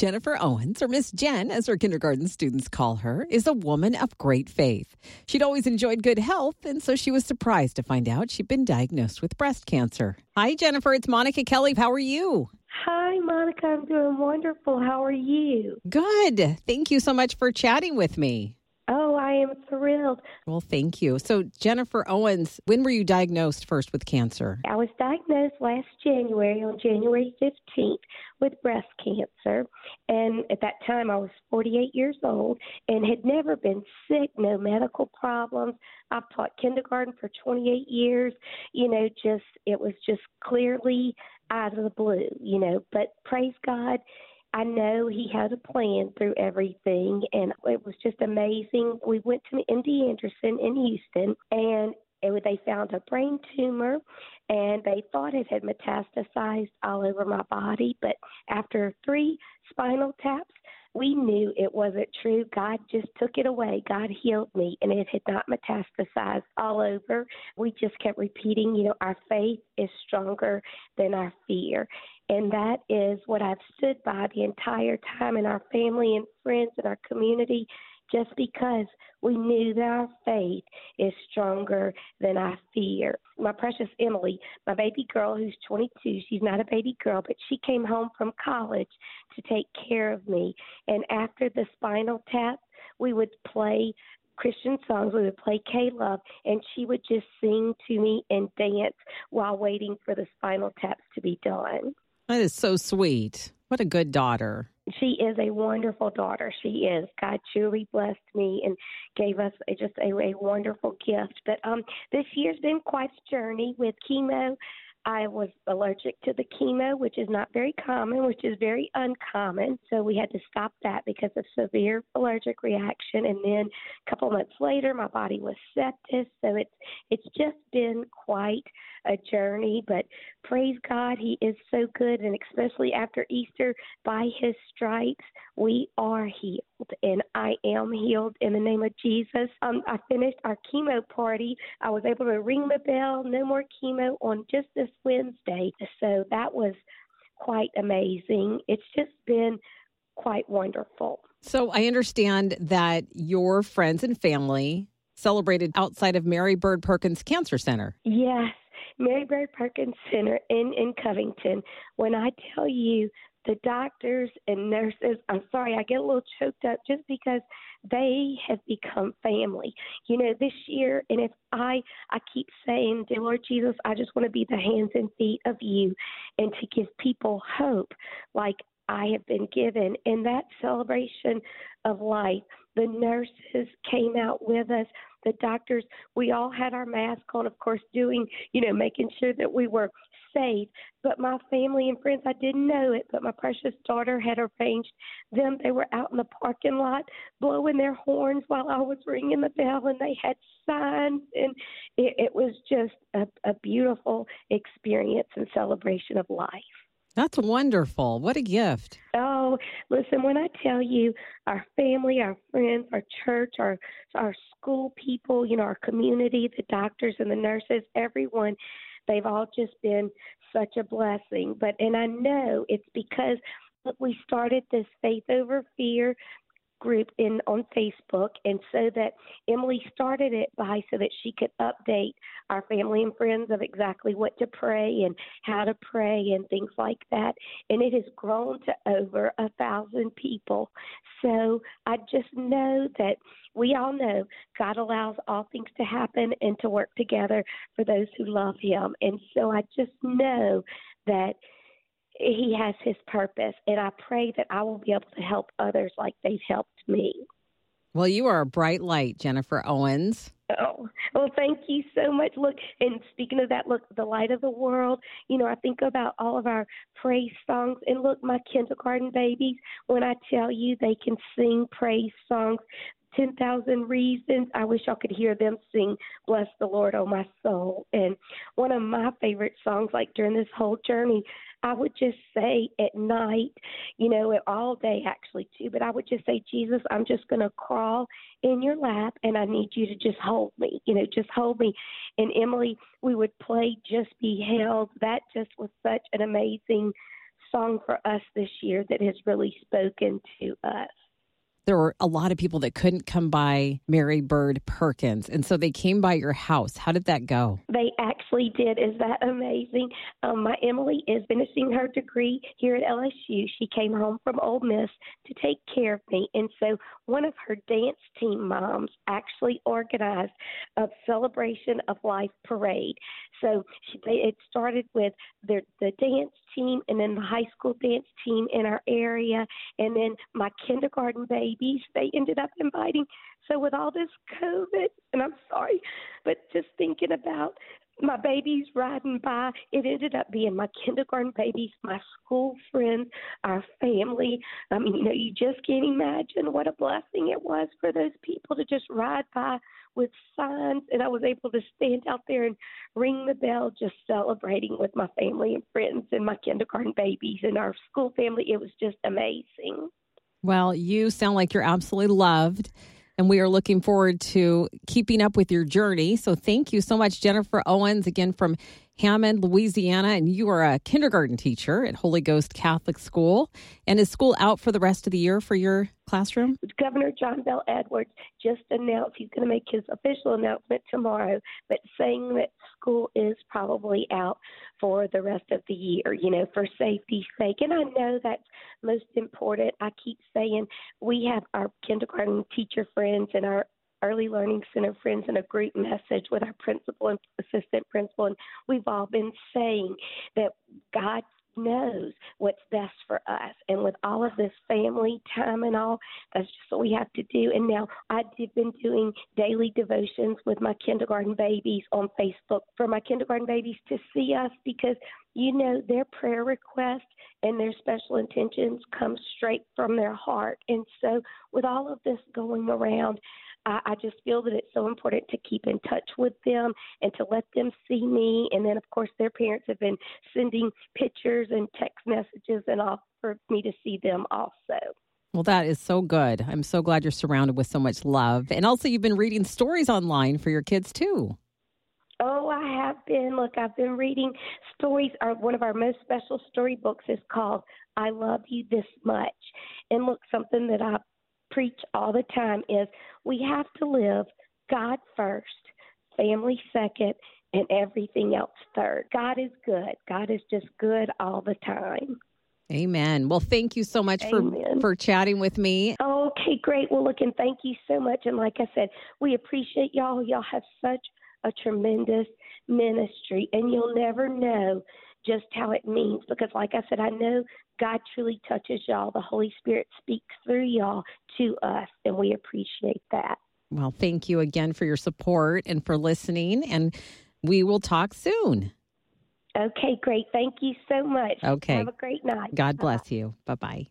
Jennifer Owens, or Miss Jen, as her kindergarten students call her, is a woman of great faith. She'd always enjoyed good health, and so she was surprised to find out she'd been diagnosed with breast cancer. Hi, Jennifer. It's Monica Kelly. How are you? Hi, Monica. I'm doing wonderful. How are you? Good. Thank you so much for chatting with me. Am thrilled. Well, thank you. So, Jennifer Owens, when were you diagnosed first with cancer? I was diagnosed last January, on January 15th, with breast cancer. And at that time, I was 48 years old and had never been sick, no medical problems. I've taught kindergarten for 28 years. You know, just, it was just clearly out of the blue, you know. But praise God I know he had a plan through everything, and it was just amazing. We went to MD Anderson in Houston, and it, they found a brain tumor, and they thought it had metastasized all over my body. But after three spinal taps, we knew it wasn't true. God just took it away. God healed me, and it had not metastasized all over. We just kept repeating, you know, our faith is stronger than our fear. And that is what I've stood by the entire time in our family and friends and our community, just because we knew that our faith is stronger than our fear. My precious Emily, my baby girl who's 22, she's not a baby girl, but she came home from college to take care of me. And after the spinal tap, we would play Christian songs. We would play K Love, and she would just sing to me and dance while waiting for the spinal taps to be done. That is so sweet. What a good daughter. She is a wonderful daughter. She is. God truly blessed me and gave us a, just a, a wonderful gift. But um, this year's been quite a journey with chemo. I was allergic to the chemo, which is not very common, which is very uncommon. So we had to stop that because of severe allergic reaction. And then a couple months later, my body was septic. So it's it's just been quite a journey. But praise God, He is so good, and especially after Easter, by His stripes we are healed, and I am healed in the name of Jesus. Um, I finished our chemo party. I was able to ring the bell. No more chemo on just this Wednesday. So that was quite amazing. It's just been quite wonderful. So I understand that your friends and family celebrated outside of Mary Bird Perkins Cancer Center. Yes, Mary Bird Perkins Center in, in Covington. When I tell you the doctors and nurses, I'm sorry, I get a little choked up just because they have become family. You know, this year, and if I, I keep saying, dear Lord Jesus, I just want to be the hands and feet of you and to give people hope like I have been given. In that celebration of life, the nurses came out with us the doctors, we all had our mask on, of course, doing, you know, making sure that we were safe. But my family and friends, I didn't know it, but my precious daughter had arranged them. They were out in the parking lot blowing their horns while I was ringing the bell, and they had signs, and it, it was just a, a beautiful experience and celebration of life. That's wonderful. What a gift. Oh, listen, when I tell you our family, our friends, our church, our our school people, you know, our community, the doctors and the nurses, everyone, they've all just been such a blessing. But and I know it's because we started this faith over fear group in on Facebook, and so that Emily started it by so that she could update our family and friends of exactly what to pray and how to pray and things like that. And it has grown to over a thousand people. So I just know that we all know God allows all things to happen and to work together for those who love Him. And so I just know that he has his purpose, and I pray that I will be able to help others like they've helped me. Well, you are a bright light, Jennifer Owens. Oh, well, thank you so much. Look, and speaking of that, look, the light of the world, you know, I think about all of our praise songs. And look, my kindergarten babies, when I tell you they can sing praise songs, 10,000 Reasons. I wish I could hear them sing Bless the Lord, oh my soul. And one of my favorite songs, like during this whole journey, I would just say at night, you know, all day actually too, but I would just say, Jesus, I'm just going to crawl in your lap and I need you to just hold me, you know, just hold me. And Emily, we would play Just Be Held. That just was such an amazing song for us this year that has really spoken to us there were a lot of people that couldn't come by Mary Bird Perkins. And so they came by your house. How did that go? They actually did. Is that amazing? Um, my Emily is finishing her degree here at LSU. She came home from Ole Miss to take care of me. And so one of her dance team moms actually organized a celebration of life parade. So she, it started with the, the dance team and then the high school dance team in our area. And then my kindergarten babies they ended up inviting. So with all this covid and i'm sorry but just thinking about my babies riding by. It ended up being my kindergarten babies, my school friends, our family. I mean, you know, you just can't imagine what a blessing it was for those people to just ride by with signs. And I was able to stand out there and ring the bell, just celebrating with my family and friends and my kindergarten babies and our school family. It was just amazing. Well, you sound like you're absolutely loved and we are looking forward to keeping up with your journey. So thank you so much, Jennifer Owens, again from Hammond, Louisiana, and you are a kindergarten teacher at Holy Ghost Catholic School. And is school out for the rest of the year for your classroom? Governor John Bel Edwards just announced he's going to make his official announcement tomorrow, but saying that school is probably out for the rest of the year, you know, for safety's sake. And I know that's most important. I keep saying we have our kindergarten teacher friends and our Early Learning Center friends in a group message with our principal and assistant principal, and we've all been saying that God knows what's best for us. And with all of this family time and all, that's just what we have to do. And now I've been doing daily devotions with my kindergarten babies on Facebook for my kindergarten babies to see us because you know their prayer requests and their special intentions come straight from their heart. And so with all of this going around, I, I just feel that it's so important to keep in touch with them and to let them see me. And then, of course, their parents have been sending pictures and text messages and all for me to see them also. Well, that is so good. I'm so glad you're surrounded with so much love. And also, you've been reading stories online for your kids, too. Oh, I have been. Look, I've been reading stories. Our, one of our most special storybooks is called I Love You This Much. And look, something that I preach all the time is we have to live God first, family second, and everything else third. God is good. God is just good all the time. Amen. Well, thank you so much for for chatting with me. Okay, great. Well, look, and thank you so much. And like I said, we appreciate y'all. Y'all have such a tremendous ministry, and you'll never know just how it means because like I said, I know God truly touches y'all. The Holy Spirit speaks through y'all to us and we appreciate that. Well, thank you again for your support and for listening and we will talk soon. Okay, great. Thank you so much. Okay. Have a great night. God bless Bye. you. Bye-bye.